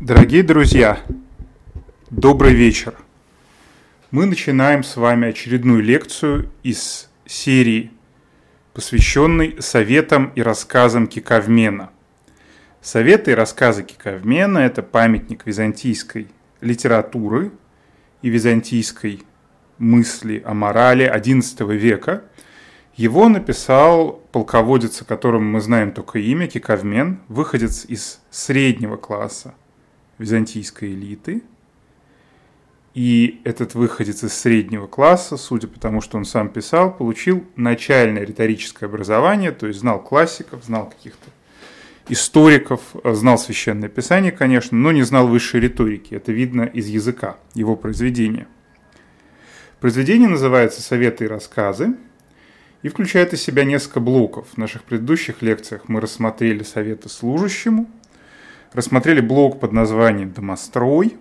Дорогие друзья, добрый вечер. Мы начинаем с вами очередную лекцию из серии, посвященной советам и рассказам Киковмена. Советы и рассказы Киковмена – это памятник византийской литературы и византийской мысли о морали XI века. Его написал полководец, о котором мы знаем только имя, Киковмен, выходец из среднего класса византийской элиты. И этот выходец из среднего класса, судя по тому, что он сам писал, получил начальное риторическое образование, то есть знал классиков, знал каких-то историков, знал священное писание, конечно, но не знал высшей риторики. Это видно из языка его произведения. Произведение называется «Советы и рассказы» и включает из себя несколько блоков. В наших предыдущих лекциях мы рассмотрели советы служащему – рассмотрели блок под названием «Домострой»,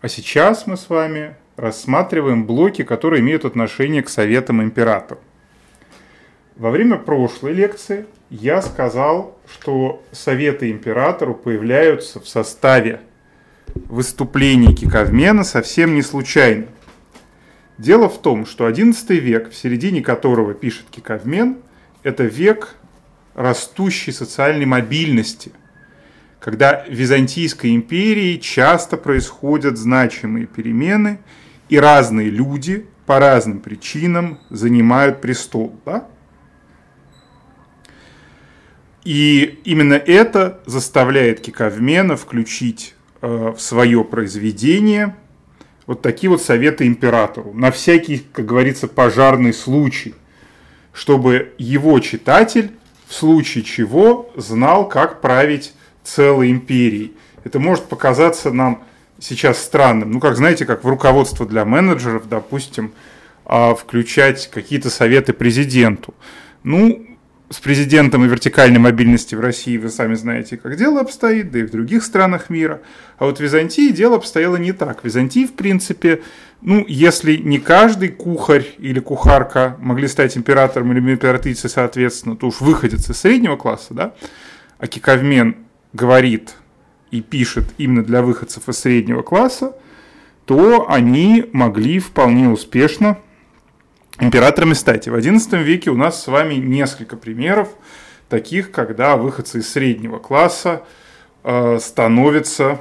а сейчас мы с вами рассматриваем блоки, которые имеют отношение к советам императора. Во время прошлой лекции я сказал, что советы императору появляются в составе выступлений Киковмена совсем не случайно. Дело в том, что XI век, в середине которого пишет Киковмен, это век растущей социальной мобильности – когда в Византийской империи часто происходят значимые перемены, и разные люди по разным причинам занимают престол. Да? И именно это заставляет Киковмена включить э, в свое произведение вот такие вот советы императору на всякий, как говорится, пожарный случай, чтобы его читатель в случае чего знал, как править целой империей. Это может показаться нам сейчас странным. Ну, как знаете, как в руководство для менеджеров, допустим, а, включать какие-то советы президенту. Ну, с президентом и вертикальной мобильности в России вы сами знаете, как дело обстоит, да и в других странах мира. А вот в Византии дело обстояло не так. В Византии, в принципе, ну, если не каждый кухарь или кухарка могли стать императором или императрицей, соответственно, то уж выходец из среднего класса, да, а Киковмен говорит и пишет именно для выходцев из среднего класса, то они могли вполне успешно императорами стать. И в XI веке у нас с вами несколько примеров таких, когда выходцы из среднего класса э, становятся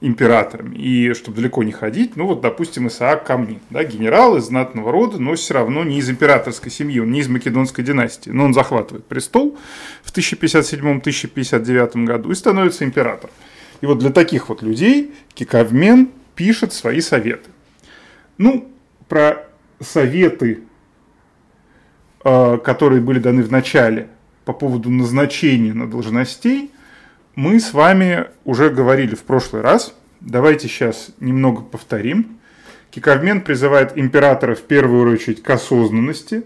императорами. И чтобы далеко не ходить, ну вот, допустим, Исаак Камнин, да, генерал из знатного рода, но все равно не из императорской семьи, он не из македонской династии, но он захватывает престол в 1057-1059 году и становится императором. И вот для таких вот людей Кикавмен пишет свои советы. Ну, про советы, э, которые были даны в начале по поводу назначения на должностей – мы с вами уже говорили в прошлый раз. Давайте сейчас немного повторим. Киковмен призывает императора в первую очередь к осознанности,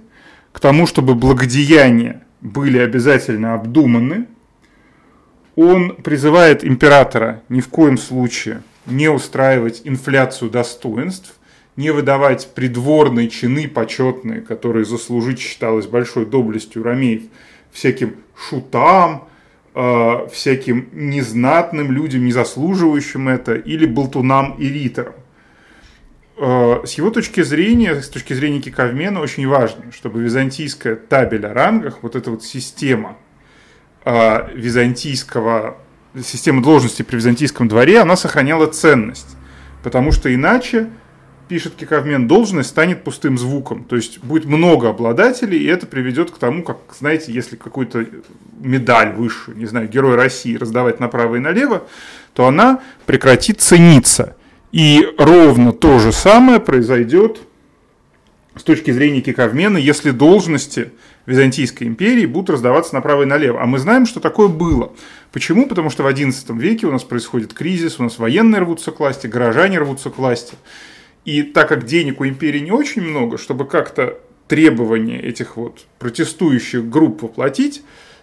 к тому, чтобы благодеяния были обязательно обдуманы. Он призывает императора ни в коем случае не устраивать инфляцию достоинств, не выдавать придворные чины почетные, которые заслужить считалось большой доблестью ромеев, всяким шутам, э, всяким незнатным людям, не заслуживающим это, или болтунам и риторам. Э, с его точки зрения, с точки зрения Киковмена, очень важно, чтобы византийская табель о рангах, вот эта вот система э, византийского, система должности при византийском дворе, она сохраняла ценность. Потому что иначе пишет Киковмен, должность станет пустым звуком. То есть будет много обладателей, и это приведет к тому, как, знаете, если какую-то медаль высшую, не знаю, Герой России раздавать направо и налево, то она прекратит цениться. И ровно то же самое произойдет с точки зрения Киковмена, если должности Византийской империи будут раздаваться направо и налево. А мы знаем, что такое было. Почему? Потому что в XI веке у нас происходит кризис, у нас военные рвутся к власти, горожане рвутся к власти. И так как денег у империи не очень много, чтобы как-то требования этих вот протестующих групп воплотить,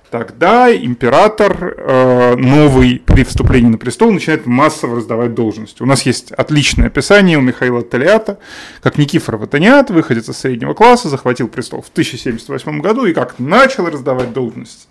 тогда император э, новый при вступлении на престол начинает массово раздавать должности. У нас есть отличное описание у Михаила Толиата, как Никифор Ватаниат, выходец из среднего класса, захватил престол в 1078 году и как начал раздавать должности.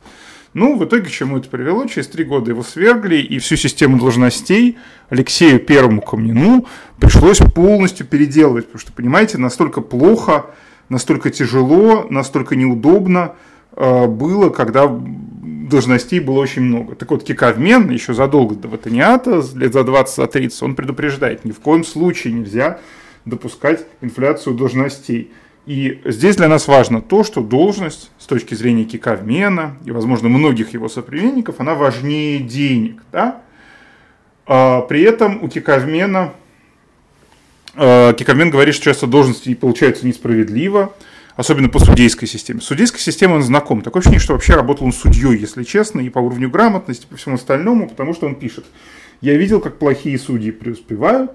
Ну, в итоге к чему это привело? Через три года его свергли, и всю систему должностей Алексею Первому Камнину пришлось полностью переделывать, потому что, понимаете, настолько плохо, настолько тяжело, настолько неудобно э, было, когда должностей было очень много. Так вот, Кикавмен еще задолго до Ватаниата, лет за 20-30, он предупреждает, ни в коем случае нельзя допускать инфляцию должностей. И здесь для нас важно то, что должность с точки зрения Кикавмена и, возможно, многих его соплеменников, она важнее денег. Да? А при этом у Кикавмена, а, Кикавмен говорит, что часто должности получаются несправедливо, особенно по судейской системе. С судейской системой он знаком. Такое ощущение, что вообще работал он судьей, если честно, и по уровню грамотности, и по всему остальному, потому что он пишет. Я видел, как плохие судьи преуспевают,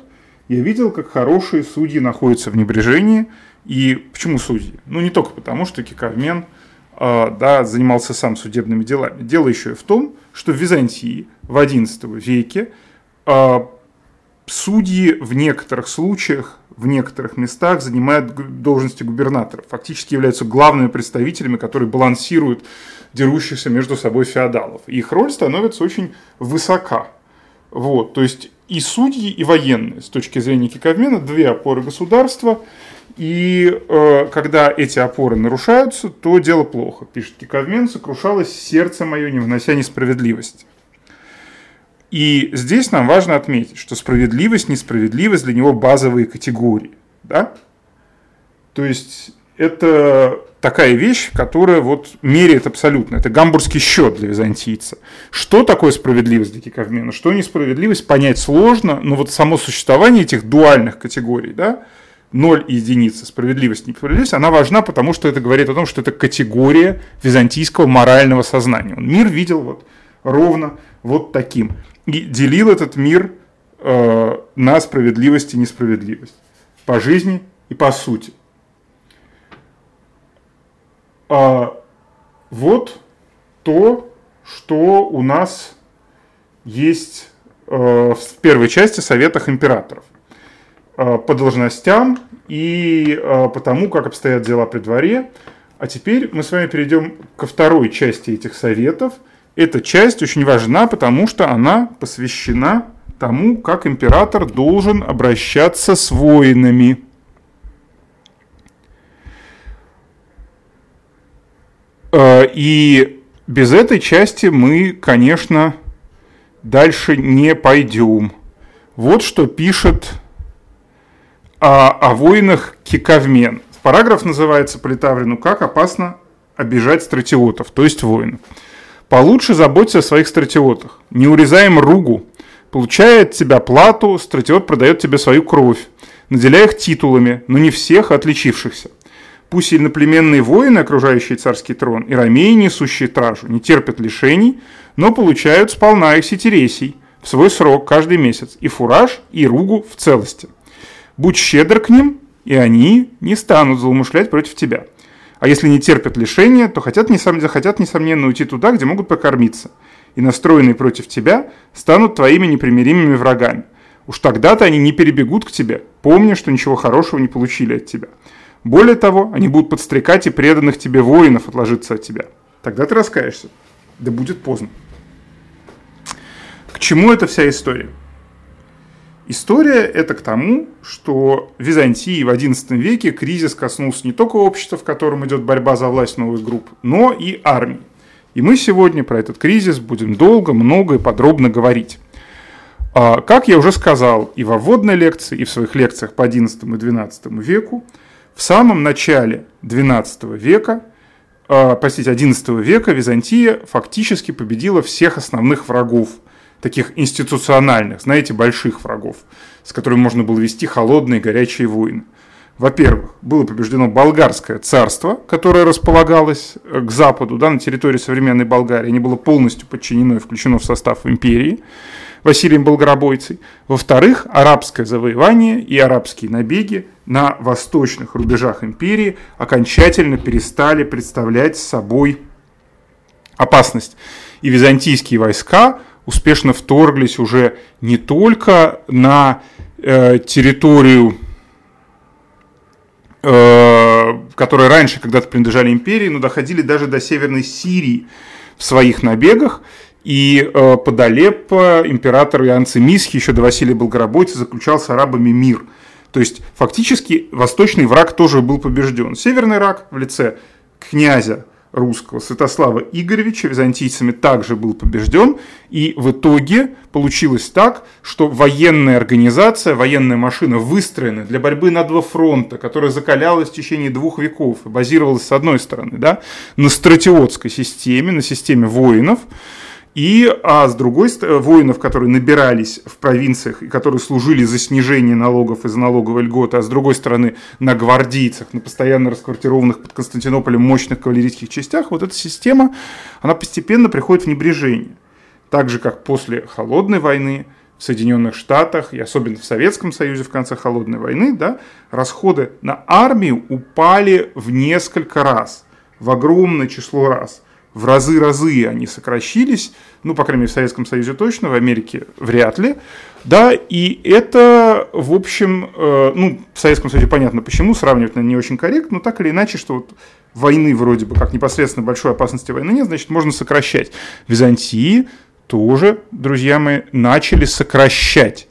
я видел, как хорошие судьи находятся в небрежении, и почему судьи? Ну, не только потому, что Кикавмен э, да, занимался сам судебными делами. Дело еще и в том, что в Византии в XI веке э, судьи в некоторых случаях, в некоторых местах занимают должности губернаторов. Фактически являются главными представителями, которые балансируют дерущихся между собой феодалов. Их роль становится очень высока. Вот, то есть и судьи, и военные, с точки зрения Киковмена, две опоры государства – и э, когда эти опоры нарушаются, то дело плохо. Пишет Киковмен, сокрушалось сердце мое, не внося несправедливости. И здесь нам важно отметить, что справедливость, несправедливость для него базовые категории. Да? То есть это такая вещь, которая вот меряет абсолютно. Это гамбургский счет для византийца. Что такое справедливость для Киковмена? Что несправедливость, понять сложно, но вот само существование этих дуальных категорий, да, 0 и единица, справедливость, несправедливость, она важна, потому что это говорит о том, что это категория византийского морального сознания. Он мир видел вот ровно вот таким. И делил этот мир э, на справедливость и несправедливость. По жизни и по сути. А, вот то, что у нас есть э, в первой части советах императоров. Э, по должностям и э, по тому, как обстоят дела при дворе. А теперь мы с вами перейдем ко второй части этих советов. Эта часть очень важна, потому что она посвящена тому, как император должен обращаться с воинами. И без этой части мы, конечно, дальше не пойдем. Вот что пишет о, о войнах Кикавмен. Параграф называется по Литаврину «Как опасно обижать стратиотов», то есть воинов. Получше заботься о своих стратиотах. Не урезаем ругу. Получая от тебя плату, стратиот продает тебе свою кровь, наделяя их титулами, но не всех отличившихся. Пусть иноплеменные воины, окружающие царский трон, и ромеи, несущие тражу, не терпят лишений, но получают сполна их сетересий в свой срок каждый месяц, и фураж, и ругу в целости – Будь щедр к ним, и они не станут злоумышлять против тебя. А если не терпят лишения, то хотят, захотят, несомненно, уйти туда, где могут покормиться. И настроенные против тебя станут твоими непримиримыми врагами. Уж тогда-то они не перебегут к тебе, помня, что ничего хорошего не получили от тебя. Более того, они будут подстрекать и преданных тебе воинов отложиться от тебя. Тогда ты раскаешься. Да будет поздно. К чему эта вся история? История это к тому, что в Византии в XI веке кризис коснулся не только общества, в котором идет борьба за власть новых групп, но и армии. И мы сегодня про этот кризис будем долго, много и подробно говорить. А, как я уже сказал и во вводной лекции, и в своих лекциях по XI и XII веку, в самом начале XII века, а, простите, XI века Византия фактически победила всех основных врагов – таких институциональных, знаете, больших врагов, с которыми можно было вести холодные горячие войны. Во-первых, было побеждено болгарское царство, которое располагалось э, к западу, да, на территории современной Болгарии, не было полностью подчинено и включено в состав империи Василием Болгоробойцей. Во-вторых, арабское завоевание и арабские набеги на восточных рубежах империи окончательно перестали представлять собой опасность. И византийские войска успешно вторглись уже не только на э, территорию, э, которая раньше когда-то принадлежали империи, но доходили даже до Северной Сирии. в своих набегах, и э, под Алеппо император Иоанн Цимисхий еще до Василия Болгоробойца заключал с арабами мир. То есть фактически восточный враг тоже был побежден. Северный враг в лице князя русского Святослава Игоревича византийцами также был побежден, и в итоге получилось так, что военная организация, военная машина выстроена для борьбы на два фронта, которая закалялась в течение двух веков базировалась с одной стороны да, на стратиотской системе, на системе воинов, и а с другой стороны, воинов, которые набирались в провинциях и которые служили за снижение налогов из налоговой льготы, а с другой стороны на гвардейцах, на постоянно расквартированных под Константинополем мощных кавалерийских частях, вот эта система, она постепенно приходит в небрежение. Так же, как после Холодной войны в Соединенных Штатах и особенно в Советском Союзе в конце Холодной войны, да, расходы на армию упали в несколько раз, в огромное число раз – в разы-разы они сокращились, ну, по крайней мере, в Советском Союзе точно, в Америке вряд ли, да, и это, в общем, э, ну, в Советском Союзе понятно почему, сравнивать, наверное, не очень корректно, но так или иначе, что вот войны вроде бы, как непосредственно большой опасности войны нет, значит, можно сокращать. Византии тоже, друзья мои, начали сокращать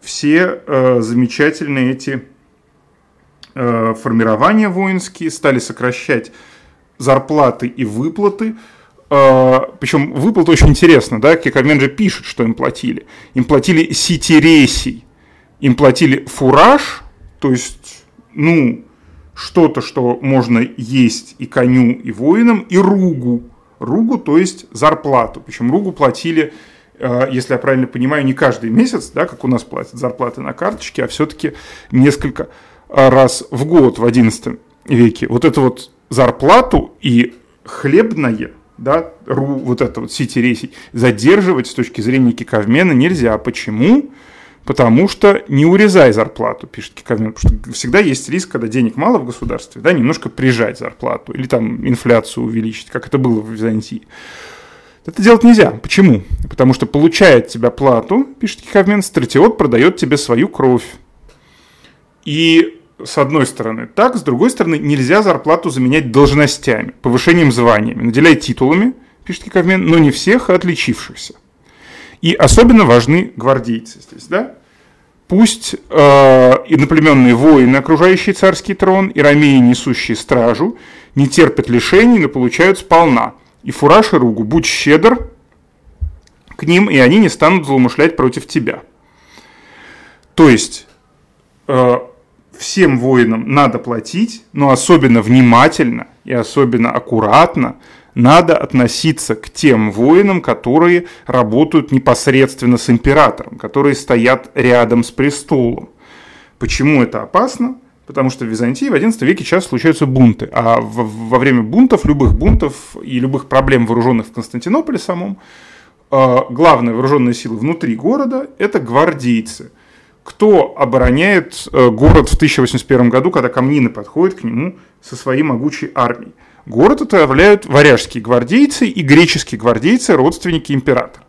все э, замечательные эти э, формирования воинские, стали сокращать зарплаты и выплаты. А, Причем выплаты очень интересно, да, Кекамен же пишет, что им платили. Им платили ситиресий, им платили фураж, то есть, ну, что-то, что можно есть и коню, и воинам, и ругу. Ругу, то есть зарплату. Причем ругу платили, а, если я правильно понимаю, не каждый месяц, да, как у нас платят зарплаты на карточке, а все-таки несколько раз в год в XI веке. Вот это вот зарплату и хлебное, да, ру, вот это вот сити рейси, задерживать с точки зрения киковмена нельзя. Почему? Потому что не урезай зарплату, пишет Киковмен, потому что всегда есть риск, когда денег мало в государстве, да, немножко прижать зарплату или там инфляцию увеличить, как это было в Византии. Это делать нельзя. Почему? Потому что получает тебя плату, пишет Киковмен, стратиот продает тебе свою кровь. И с одной стороны так, с другой стороны нельзя зарплату заменять должностями, повышением званиями, наделяй титулами, пишет Киковмен, но не всех, а отличившихся. И особенно важны гвардейцы здесь, да? Пусть э, иноплеменные воины, окружающие царский трон, и ромеи, несущие стражу, не терпят лишений, но получают сполна. И фураж и ругу, будь щедр к ним, и они не станут злоумышлять против тебя. То есть, э, всем воинам надо платить, но особенно внимательно и особенно аккуратно надо относиться к тем воинам, которые работают непосредственно с императором, которые стоят рядом с престолом. Почему это опасно? Потому что в Византии в XI веке часто случаются бунты, а во время бунтов, любых бунтов и любых проблем вооруженных в Константинополе самом, э, главная вооруженная сила внутри города – это гвардейцы – кто обороняет э, город в 1081 году, когда камнины подходят к нему со своей могучей армией. Город отравляют варяжские гвардейцы и греческие гвардейцы, родственники императора.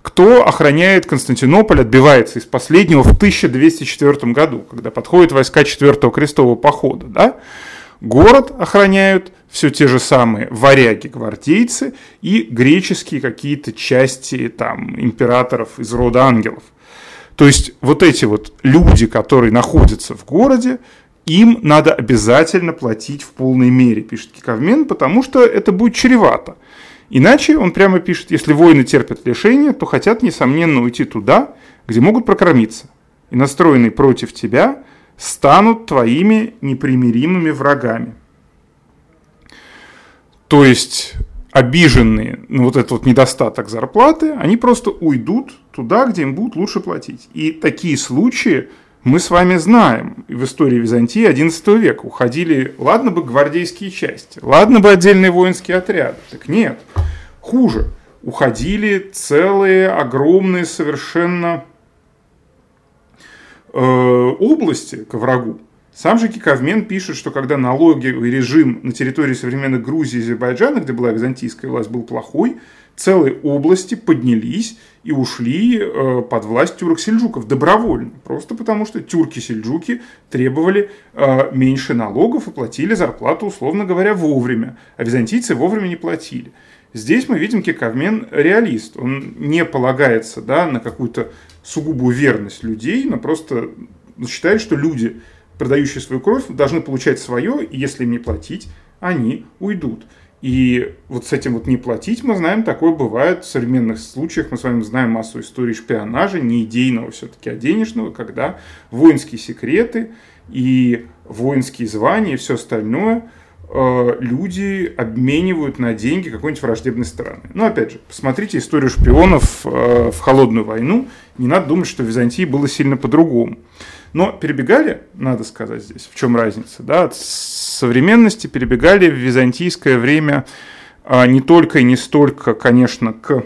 Кто охраняет Константинополь, отбивается из последнего в 1204 году, когда подходят войска 4-го крестового похода. Да? Город охраняют все те же самые варяги-гвардейцы и греческие какие-то части там, императоров из рода ангелов. То есть вот эти вот люди, которые находятся в городе, им надо обязательно платить в полной мере, пишет Киковмен, потому что это будет чревато. Иначе, он прямо пишет, если воины терпят лишения, то хотят, несомненно, уйти туда, где могут прокормиться. И настроенные против тебя станут твоими непримиримыми врагами. То есть обиженные на вот этот вот недостаток зарплаты, они просто уйдут туда, где им будут лучше платить. И такие случаи мы с вами знаем в истории Византии XI века. Уходили, ладно бы гвардейские части, ладно бы отдельные воинские отряды. Так нет, хуже. Уходили целые огромные совершенно э, области к врагу. Сам же Киковмен пишет, что когда налоговый режим на территории современной Грузии и Азербайджана, где была византийская власть, был плохой, целые области поднялись и ушли э, под власть тюрок-сельджуков добровольно. Просто потому, что тюрки-сельджуки требовали э, меньше налогов и платили зарплату, условно говоря, вовремя. А византийцы вовремя не платили. Здесь мы видим Киковмен реалист. Он не полагается да, на какую-то сугубую верность людей, но просто считает, что люди, продающие свою кровь, должны получать свое, и если им не платить, они уйдут. И вот с этим вот не платить, мы знаем, такое бывает в современных случаях. Мы с вами знаем массу историй шпионажа, не идейного все-таки, а денежного, когда воинские секреты и воинские звания и все остальное э, люди обменивают на деньги какой-нибудь враждебной стороны. Но опять же, посмотрите историю шпионов э, в холодную войну. Не надо думать, что в Византии было сильно по-другому. Но перебегали, надо сказать здесь, в чем разница, да, от современности перебегали в византийское время а, не только и не столько, конечно, к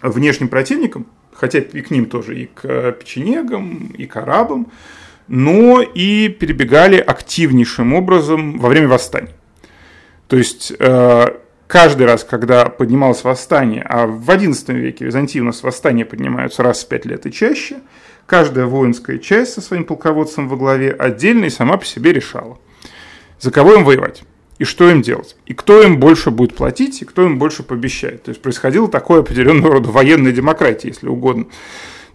внешним противникам, хотя и к ним тоже, и к печенегам, и к арабам, но и перебегали активнейшим образом во время восстаний. То есть э, каждый раз, когда поднималось восстание, а в XI веке в Византии у нас восстания поднимаются раз в пять лет и чаще, каждая воинская часть со своим полководцем во главе отдельно и сама по себе решала, за кого им воевать и что им делать, и кто им больше будет платить, и кто им больше пообещает. То есть происходило такое определенного рода военная демократия, если угодно.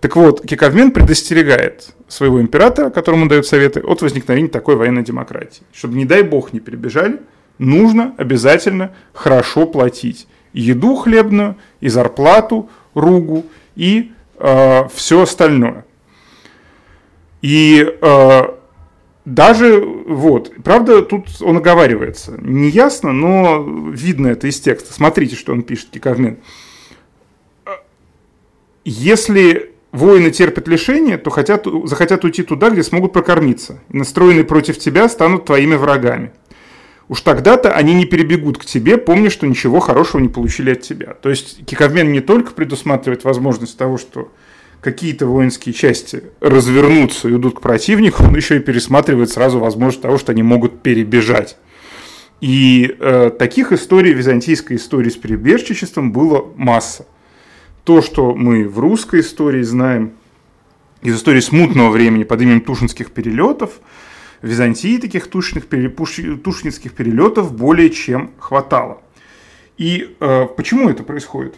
Так вот, Киковмен предостерегает своего императора, которому он дает советы, от возникновения такой военной демократии. Чтобы, не дай бог, не перебежали, нужно обязательно хорошо платить. Еду хлебную, и зарплату, ругу, и э, все остальное. И э, даже, вот, правда, тут он оговаривается. Неясно, но видно это из текста. Смотрите, что он пишет, Киковмен. Если воины терпят лишения, то хотят, захотят уйти туда, где смогут прокормиться. И настроенные против тебя станут твоими врагами. Уж тогда-то они не перебегут к тебе, помня, что ничего хорошего не получили от тебя. То есть Киковмен не только предусматривает возможность того, что какие-то воинские части развернутся и уйдут к противнику, он еще и пересматривает сразу возможность того, что они могут перебежать. И э, таких историй, византийской истории с перебежчичеством было масса. То, что мы в русской истории знаем, из истории смутного времени под именем Тушинских перелетов, в Византии таких тушных, тушницких перелетов более чем хватало. И э, почему это происходит?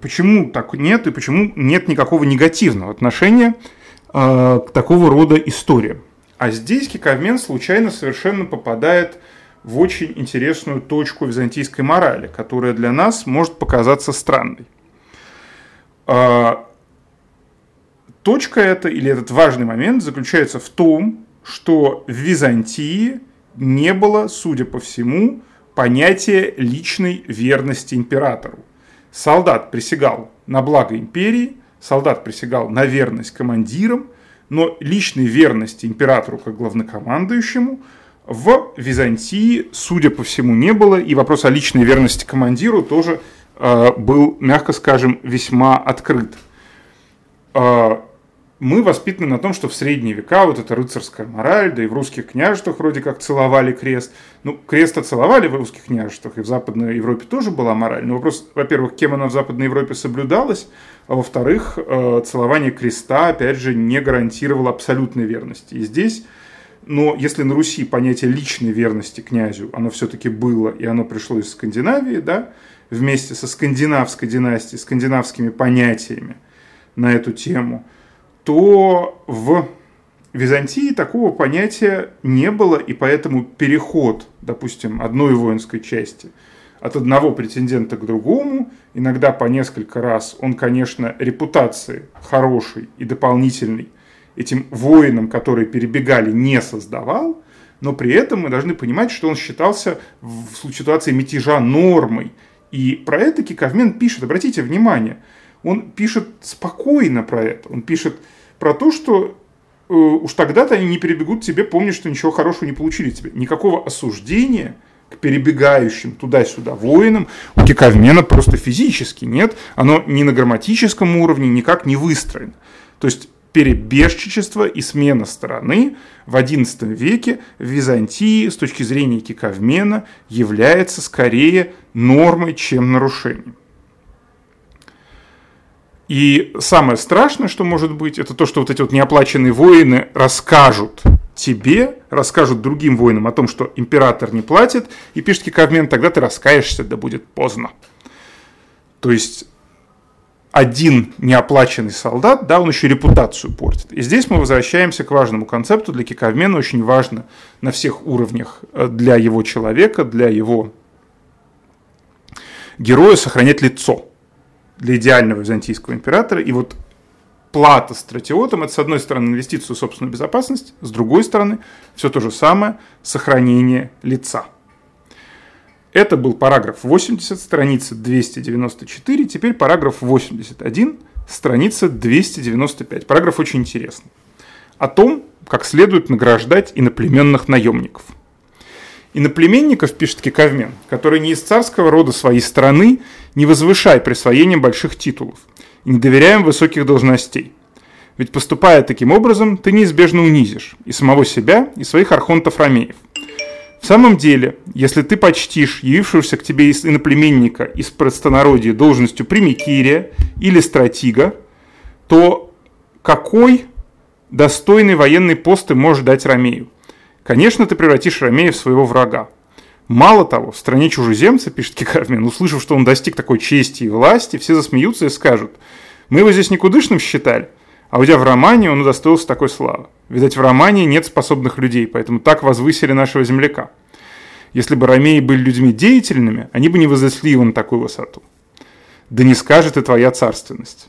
Почему так нет и почему нет никакого негативного отношения э, к такого рода историям? А здесь Киковмен случайно совершенно попадает в очень интересную точку византийской морали, которая для нас может показаться странной. Э, точка эта, или этот важный момент, заключается в том, что в Византии не было, судя по всему, понятия личной верности императору солдат присягал на благо империи, солдат присягал на верность командирам, но личной верности императору как главнокомандующему в Византии, судя по всему, не было, и вопрос о личной верности командиру тоже э, был, мягко скажем, весьма открыт. Э, мы воспитаны на том, что в средние века вот эта рыцарская мораль, да и в русских княжествах вроде как целовали крест. Ну, крест целовали в русских княжествах, и в Западной Европе тоже была мораль. Но вопрос, во-первых, кем она в Западной Европе соблюдалась, а во-вторых, э, целование креста, опять же, не гарантировало абсолютной верности. И здесь но если на Руси понятие личной верности князю, оно все-таки было, и оно пришло из Скандинавии, да, вместе со скандинавской династией, скандинавскими понятиями на эту тему – то в Византии такого понятия не было, и поэтому переход, допустим, одной воинской части от одного претендента к другому, иногда по несколько раз, он, конечно, репутации хороший и дополнительный этим воинам, которые перебегали, не создавал, но при этом мы должны понимать, что он считался в ситуации мятежа нормой. И про это Киковмен пишет, обратите внимание, он пишет спокойно про это, он пишет про то, что э, уж тогда-то они не перебегут тебе, помни, что ничего хорошего не получили тебе. Никакого осуждения к перебегающим туда-сюда воинам у Киковмена просто физически нет. Оно ни на грамматическом уровне никак не выстроено. То есть перебежчичество и смена стороны в XI веке в Византии с точки зрения Киковмена является скорее нормой, чем нарушением. И самое страшное, что может быть, это то, что вот эти вот неоплаченные воины расскажут тебе, расскажут другим воинам о том, что император не платит, и пишет Кикавмен, тогда ты раскаешься, да будет поздно. То есть один неоплаченный солдат, да, он еще репутацию портит. И здесь мы возвращаемся к важному концепту. Для Кикавмена очень важно на всех уровнях э, для его человека, для его героя сохранять лицо для идеального византийского императора. И вот плата стратиотом – это, с одной стороны, инвестицию в собственную безопасность, с другой стороны, все то же самое – сохранение лица. Это был параграф 80, страница 294, теперь параграф 81, страница 295. Параграф очень интересный. О том, как следует награждать иноплеменных наемников. Иноплеменников, пишет Киковмен, которые не из царского рода своей страны, не возвышай присвоением больших титулов и не доверяем высоких должностей. Ведь поступая таким образом, ты неизбежно унизишь и самого себя, и своих архонтов-ромеев – в самом деле, если ты почтишь явившегося к тебе из иноплеменника из простонародья должностью примикирия или стратига, то какой достойный военный пост ты можешь дать Ромею? Конечно, ты превратишь Ромея в своего врага. Мало того, в стране чужеземца, пишет Кикармен, услышав, что он достиг такой чести и власти, все засмеются и скажут, мы его здесь никудышным считали, а уйдя в Романе, он удостоился такой славы. Видать, в Романе нет способных людей, поэтому так возвысили нашего земляка. Если бы ромеи были людьми деятельными, они бы не возросли его на такую высоту. Да не скажет и твоя царственность.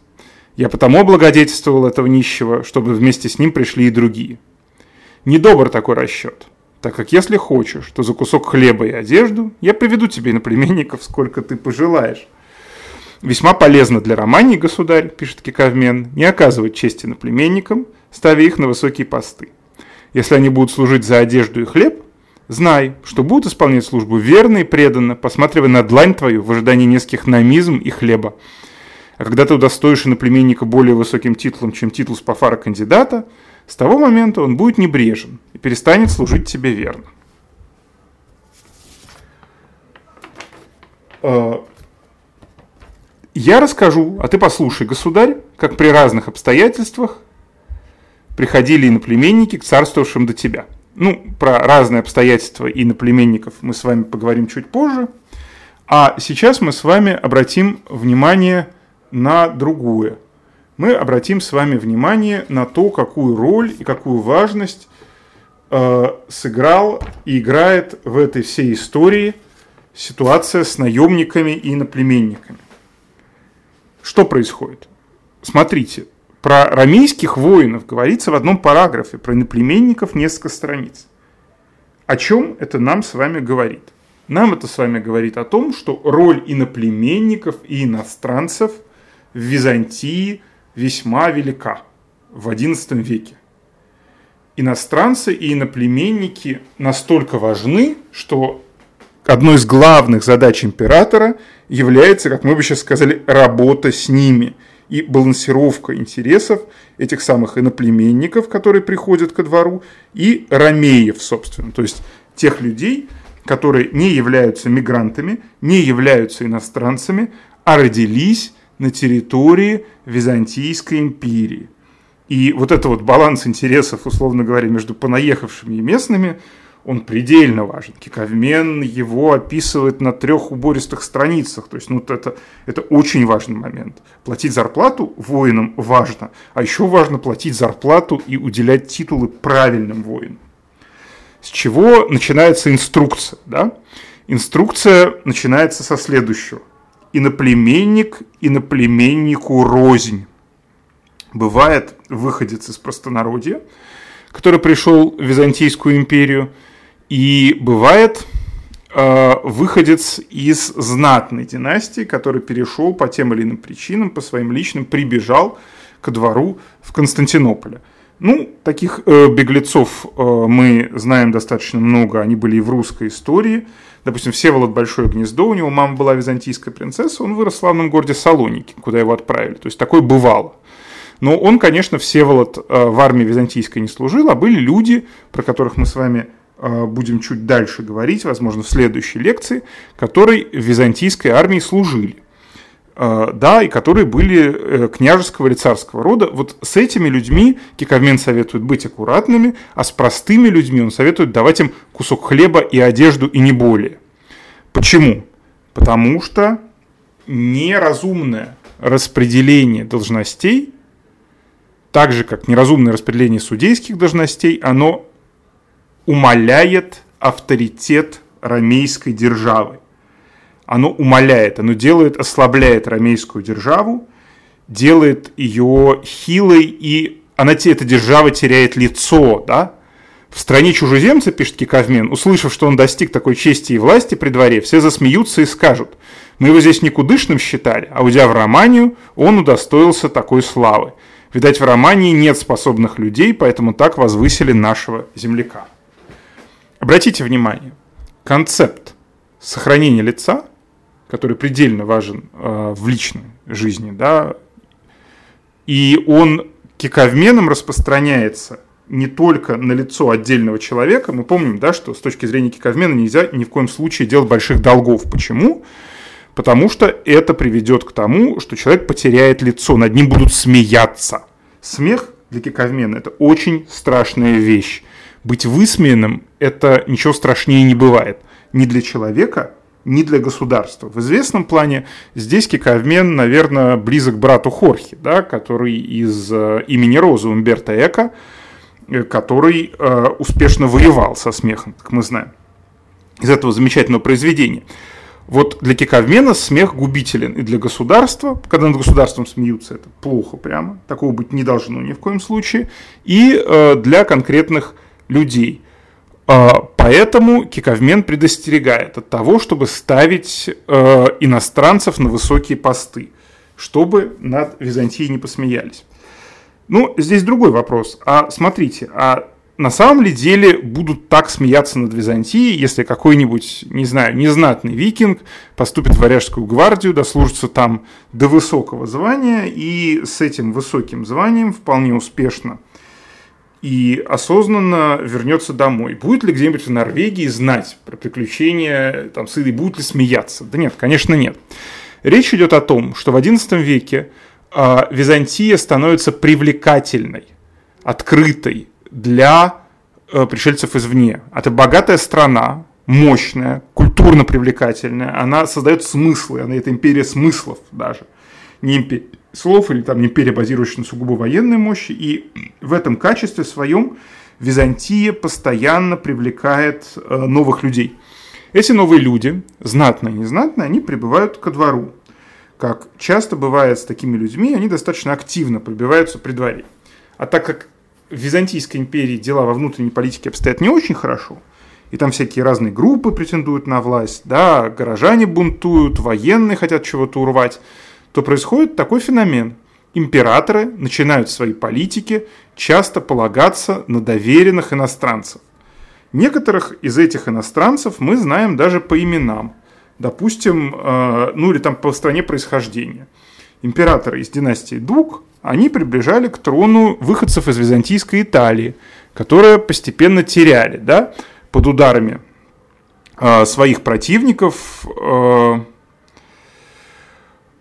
Я потому облагодетельствовал этого нищего, чтобы вместе с ним пришли и другие. Недобр такой расчет, так как если хочешь, то за кусок хлеба и одежду я приведу тебе иноплеменников, сколько ты пожелаешь. Весьма полезно для романии, государь, пишет Кикавмен, не оказывать чести наплеменникам, ставя их на высокие посты. Если они будут служить за одежду и хлеб, знай, что будут исполнять службу верно и преданно, посматривая на длань твою в ожидании нескольких намизм и хлеба. А когда ты удостоишь иноплеменника более высоким титулом, чем титул спафара кандидата, с того момента он будет небрежен и перестанет служить тебе верно. А, я расскажу, а ты послушай, государь, как при разных обстоятельствах приходили иноплеменники к царствовавшим до тебя. Ну, про разные обстоятельства иноплеменников мы с вами поговорим чуть позже. А сейчас мы с вами обратим внимание на другое. Мы обратим с вами внимание на то, какую роль и какую важность э, сыграл и играет в этой всей истории ситуация с наемниками и иноплеменниками. Что происходит? Смотрите, про рамейских воинов говорится в одном параграфе, про иноплеменников несколько страниц. О чем это нам с вами говорит? Нам это с вами говорит о том, что роль иноплеменников и иностранцев в Византии весьма велика в XI веке. Иностранцы и иноплеменники настолько важны, что одной из главных задач императора является, как мы бы сейчас сказали, работа с ними – и балансировка интересов этих самых иноплеменников, которые приходят ко двору, и ромеев, собственно, то есть тех людей, которые не являются мигрантами, не являются иностранцами, а родились на территории Византийской империи. И вот это вот баланс интересов, условно говоря, между понаехавшими и местными – он предельно важен. Киковмен его описывает на трех убористых страницах. То есть, ну, это, это очень важный момент. Платить зарплату воинам важно, а еще важно платить зарплату и уделять титулы правильным воинам. С чего начинается инструкция? Да? Инструкция начинается со следующего. Иноплеменник иноплеменнику рознь. Бывает выходец из простонародья, который пришел в Византийскую империю – и бывает э, выходец из знатной династии, который перешел по тем или иным причинам, по своим личным, прибежал ко двору в Константинополе. Ну, таких э, беглецов э, мы знаем достаточно много, они были и в русской истории. Допустим, Всеволод Большое Гнездо, у него мама была византийская принцесса, он вырос в славном городе Салоники, куда его отправили. То есть такое бывало. Но он, конечно, Всеволод э, в армии византийской не служил, а были люди, про которых мы с вами а, будем чуть дальше говорить, возможно, в следующей лекции, которые в византийской армии служили. Э, да, и которые были э, княжеского или царского рода. Вот с этими людьми Киковмен советует быть аккуратными, а с простыми людьми он советует давать им кусок хлеба и одежду и не более. Почему? Потому что неразумное распределение должностей, так же как неразумное распределение судейских должностей, оно умаляет авторитет ромейской державы оно умаляет, оно делает, ослабляет ромейскую державу, делает ее хилой, и она, эта держава теряет лицо, да? В стране чужеземца, пишет Киковмен, услышав, что он достиг такой чести и власти при дворе, все засмеются и скажут, мы его здесь никудышным считали, а уйдя в Романию, он удостоился такой славы. Видать, в Романии нет способных людей, поэтому так возвысили нашего земляка. Обратите внимание, концепт сохранения лица который предельно важен э, в личной жизни, да, и он киковменом распространяется не только на лицо отдельного человека. Мы помним, да, что с точки зрения киковмена нельзя ни в коем случае делать больших долгов. Почему? Потому что это приведет к тому, что человек потеряет лицо, над ним будут смеяться. Смех для киковмена – это очень страшная вещь. Быть высмеянным – это ничего страшнее не бывает. Ни для человека, не для государства. В известном плане здесь Киковмен, наверное, близок брату Хорхе, да, который из э, имени Розы Умберто Эко, э, который э, успешно воевал со смехом, как мы знаем, из этого замечательного произведения. Вот для Киковмена смех губителен и для государства, когда над государством смеются, это плохо прямо, такого быть не должно ни в коем случае, и э, для конкретных людей – поэтому Киковмен предостерегает от того, чтобы ставить э, иностранцев на высокие посты, чтобы над Византией не посмеялись. Ну, здесь другой вопрос. А смотрите, а на самом ли деле будут так смеяться над Византией, если какой-нибудь, не знаю, незнатный викинг поступит в Варяжскую гвардию, дослужится там до высокого звания и с этим высоким званием вполне успешно – и осознанно вернется домой. Будет ли где-нибудь в Норвегии знать про приключения там, сыны, будет ли смеяться? Да нет, конечно, нет. Речь идет о том, что в XI веке э, Византия становится привлекательной, открытой для э, пришельцев извне. Это богатая страна, мощная, культурно привлекательная. Она создает смыслы, она это империя смыслов даже. Не империя слов или там империя, базирующаяся на сугубо военной мощи, и в этом качестве своем Византия постоянно привлекает э, новых людей. Эти новые люди, знатные и незнатные, они прибывают ко двору. Как часто бывает с такими людьми, они достаточно активно пробиваются при дворе. А так как в Византийской империи дела во внутренней политике обстоят не очень хорошо, и там всякие разные группы претендуют на власть, да, горожане бунтуют, военные хотят чего-то урвать, то происходит такой феномен. Императоры начинают в своей политике часто полагаться на доверенных иностранцев. Некоторых из этих иностранцев мы знаем даже по именам. Допустим, э, ну или там по стране происхождения. Императоры из династии Дук, они приближали к трону выходцев из византийской Италии, которые постепенно теряли да, под ударами э, своих противников, э,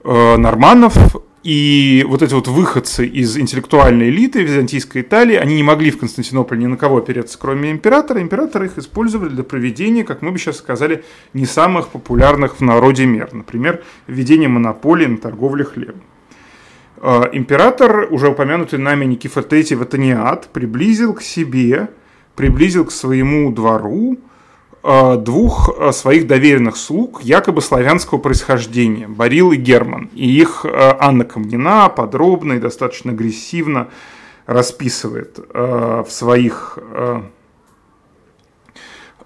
э, норманнов, и вот эти вот выходцы из интеллектуальной элиты византийской Италии, они не могли в Константинополе ни на кого опереться, кроме императора. Императоры их использовали для проведения, как мы бы сейчас сказали, не самых популярных в народе мер. Например, введение монополии на торговле хлебом. Э, император, уже упомянутый нами Никифор III Ватаниат, приблизил к себе, приблизил к своему двору двух э, своих доверенных слуг якобы славянского происхождения, Борил и Герман. И их э, Анна Камнина подробно и достаточно агрессивно расписывает в своих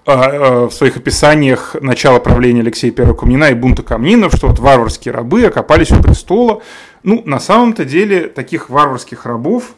в своих описаниях начала правления Алексея I Камнина и бунта Камнинов, что вот варварские рабы окопались у престола. Ну, на самом-то деле, таких варварских рабов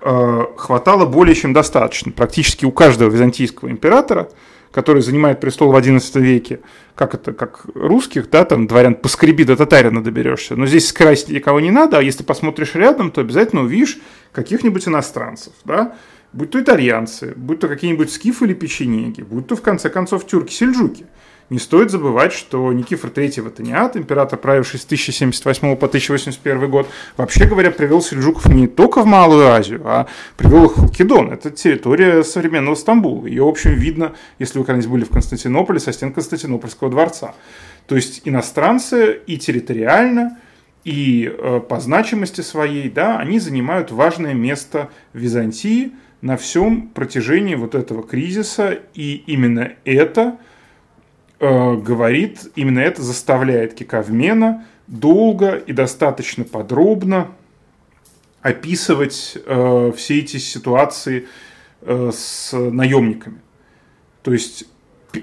хватало более чем достаточно. Практически у каждого византийского императора – который занимает престол в XI веке, как это, как русских, да, там, дворян, поскреби до татарина доберешься. Но здесь скрасить никого не надо, а если посмотришь рядом, то обязательно увидишь каких-нибудь иностранцев, да, будь то итальянцы, будь то какие-нибудь скифы или печенеги, будь то, в конце концов, тюрки-сельджуки. Не стоит забывать, что Никифор III Ватаниат, император, правивший с 1078 по 1081 год, вообще говоря, привел сельджуков не только в Малую Азию, а привел их в Халкидон. Это территория современного Стамбула. Ее, в общем, видно, если вы когда-нибудь были в Константинополе, со стен Константинопольского дворца. То есть иностранцы и территориально, и э, по значимости своей, да, они занимают важное место в Византии на всем протяжении вот этого кризиса, и именно это э, говорит, именно это заставляет Кикавмена долго и достаточно подробно описывать э, все эти ситуации э, с наемниками. То есть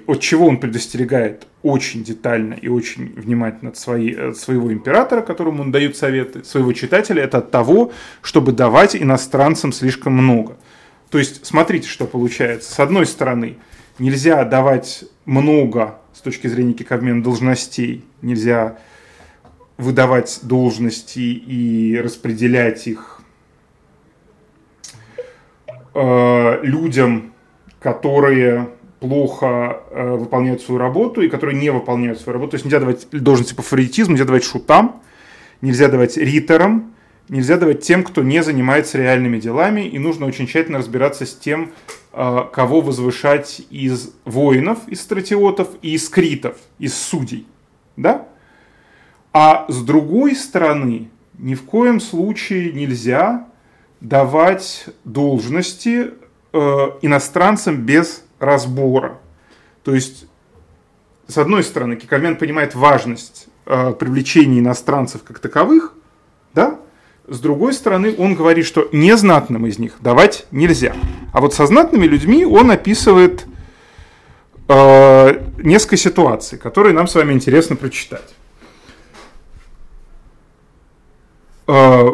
от чего он предостерегает очень детально и очень внимательно от, своей, от своего императора, которому он дает советы, своего читателя, это от того, чтобы давать иностранцам слишком много. То есть, смотрите, что получается. С одной стороны, нельзя давать много с точки зрения киковмена должностей, нельзя выдавать должности и распределять их э, людям, которые плохо э, выполняют свою работу и которые не выполняют свою работу. То есть нельзя давать должности по фаворитизму, нельзя давать шутам, нельзя давать риторам, нельзя давать тем, кто не занимается реальными делами, и нужно очень тщательно разбираться с тем, э, кого возвышать из воинов, из стратиотов и из критов, из судей. Да? А с другой стороны, ни в коем случае нельзя давать должности э, иностранцам без разбора. То есть, с одной стороны, Кикамен понимает важность э, привлечения иностранцев как таковых, да? С другой стороны, он говорит, что незнатным из них давать нельзя. А вот со знатными людьми он описывает э, несколько ситуаций, которые нам с вами интересно прочитать. Э,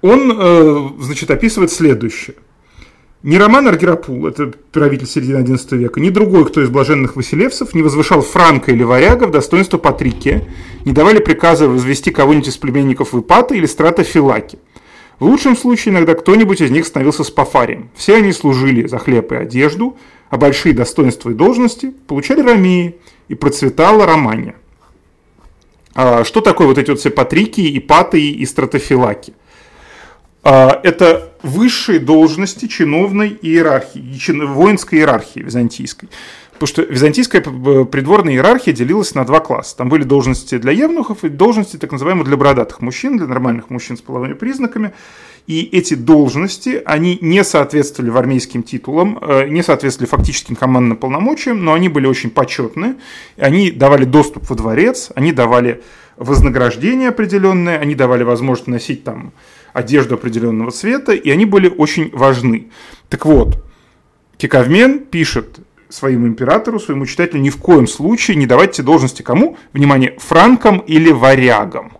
он, э, значит, описывает следующее – ни Роман Аргирапул, это правитель середины XI века, ни другой, кто из блаженных василевцев, не возвышал Франка или Варяга в достоинство Патрикия, не давали приказа возвести кого-нибудь из племенников в Ипата или Страта Филаки. В лучшем случае иногда кто-нибудь из них становился спафарием. Все они служили за хлеб и одежду, а большие достоинства и должности получали ромеи, и процветала романия. А что такое вот эти вот все патрикии, ипатии и стратофилаки? А, это высшие должности чиновной иерархии, воинской иерархии византийской. Потому что византийская придворная иерархия делилась на два класса. Там были должности для евнухов и должности так называемых для бородатых мужчин, для нормальных мужчин с половыми признаками. И эти должности, они не соответствовали армейским титулам, э, не соответствовали фактическим командным полномочиям, но они были очень почетны. Они давали доступ во дворец, они давали вознаграждение определенное, они давали возможность носить там одежду определенного цвета, и они были очень важны. Так вот, Кикавмен пишет своему императору, своему читателю, ни в коем случае не давайте должности кому? Внимание, франкам или варягам.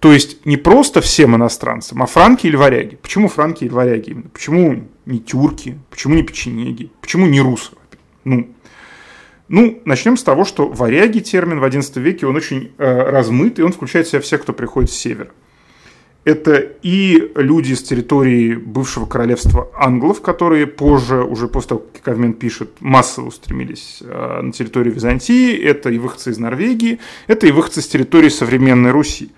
То есть не просто всем иностранцам, а франки или варяги. Почему франки или варяги? Почему не тюрки? Почему не печенеги? Почему не русы? Ну, ну, начнем с того, что варяги термин в XI веке, он очень э, размыт, и он включает в себя всех, кто приходит с севера. Это и люди с территории бывшего королевства англов, которые позже, уже после того, как Кавмен пишет, массово устремились э, на территорию Византии. Это и выходцы из Норвегии, это и выходцы с территории современной Руси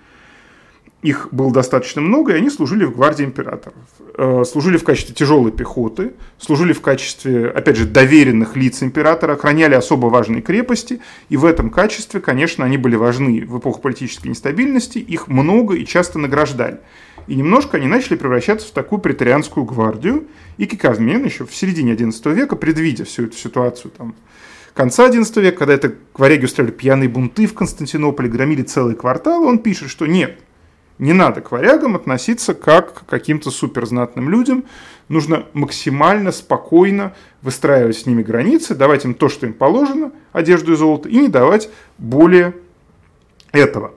их было достаточно много, и они служили в гвардии императоров. Э, служили в качестве тяжелой пехоты, служили в качестве, опять же, доверенных лиц императора, охраняли особо важные крепости, и в этом качестве, конечно, они были важны в эпоху политической нестабильности, их много и часто награждали. И немножко они начали превращаться в такую претарианскую гвардию, и Кикавмен еще в середине XI века, предвидя всю эту ситуацию там, конца XI века, когда это варяги устраивали пьяные бунты в Константинополе, громили целые кварталы, он пишет, что нет, не надо к варягам относиться как к каким-то суперзнатным людям. Нужно максимально спокойно выстраивать с ними границы, давать им то, что им положено, одежду и золото, и не давать более этого.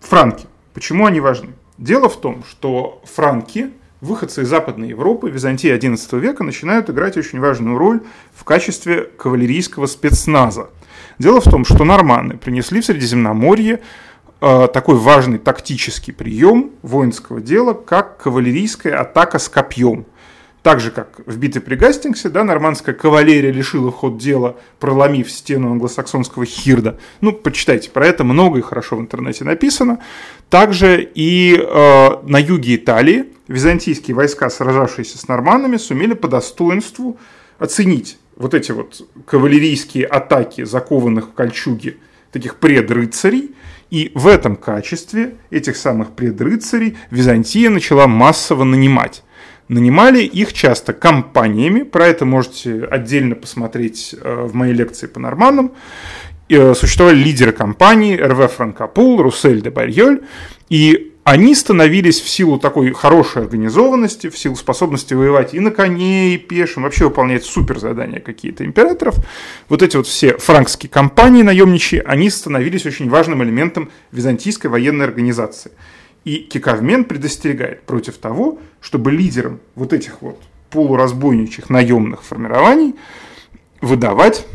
Франки. Почему они важны? Дело в том, что франки, выходцы из Западной Европы, Византии XI века, начинают играть очень важную роль в качестве кавалерийского спецназа. Дело в том, что норманы принесли в Средиземноморье такой важный тактический прием воинского дела, как кавалерийская атака с копьем. Так же, как в битве при Гастингсе, да, нормандская кавалерия лишила ход дела, проломив стену англосаксонского хирда. Ну, почитайте про это, много и хорошо в интернете написано. Также и э, на юге Италии византийские войска, сражавшиеся с норманами, сумели по достоинству оценить вот эти вот кавалерийские атаки, закованных в кольчуги таких предрыцарей, и в этом качестве этих самых предрыцарей Византия начала массово нанимать. Нанимали их часто компаниями, про это можете отдельно посмотреть э, в моей лекции по норманам. Э, существовали лидеры компании, РВ Франкопул, Руссель де Барьоль, и они становились в силу такой хорошей организованности, в силу способности воевать и на коне, и пешим, вообще выполнять супер задания какие-то императоров, вот эти вот все франкские компании наемничьи, они становились очень важным элементом византийской военной организации. И Кикавмен предостерегает против того, чтобы лидерам вот этих вот полуразбойничьих наемных формирований выдавать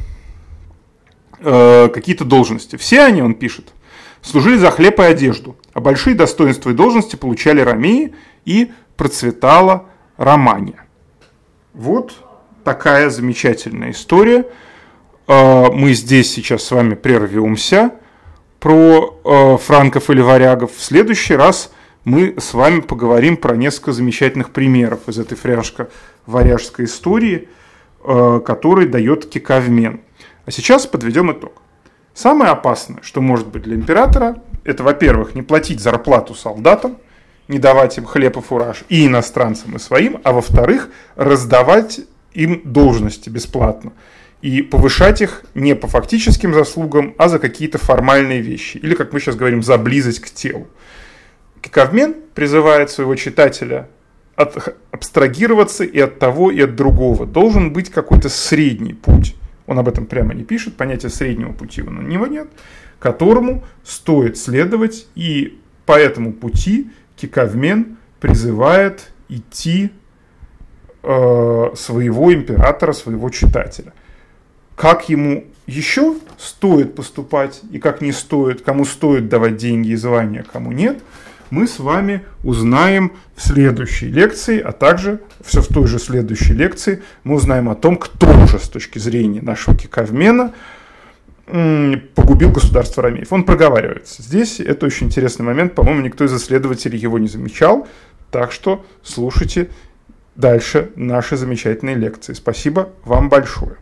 э, какие-то должности. Все они, он пишет, служили за хлеб и одежду, а большие достоинства и должности получали ромеи и процветала Романия. Вот такая замечательная история. А, мы здесь сейчас с вами прервемся про а, франков или варягов. В следующий раз мы с вами поговорим про несколько замечательных примеров из этой фряжко-варяжской истории, а, который дает кикавмен. А сейчас подведем итог. Самое опасное, что может быть для императора, это, во-первых, не платить зарплату солдатам, не давать им хлеб и фураж и иностранцам, и своим, а во-вторых, раздавать им должности бесплатно и повышать их не по фактическим заслугам, а за какие-то формальные вещи. Или, как мы сейчас говорим, за близость к телу. Кикавмен призывает своего читателя от, абстрагироваться и от того, и от другого. Должен быть какой-то средний путь он об этом прямо не пишет, понятия среднего пути у него нет, которому стоит следовать, и по этому пути Кикавмен призывает идти э, своего императора, своего читателя. Как ему еще стоит поступать и как не стоит, кому стоит давать деньги и звания, кому нет – мы с вами узнаем в следующей лекции, а также все в той же следующей лекции мы узнаем о том, кто же с точки зрения нашего киковмена погубил государство Ромеев. Он проговаривается. Здесь это очень интересный момент. По-моему, никто из исследователей его не замечал. Так что слушайте дальше наши замечательные лекции. Спасибо вам большое.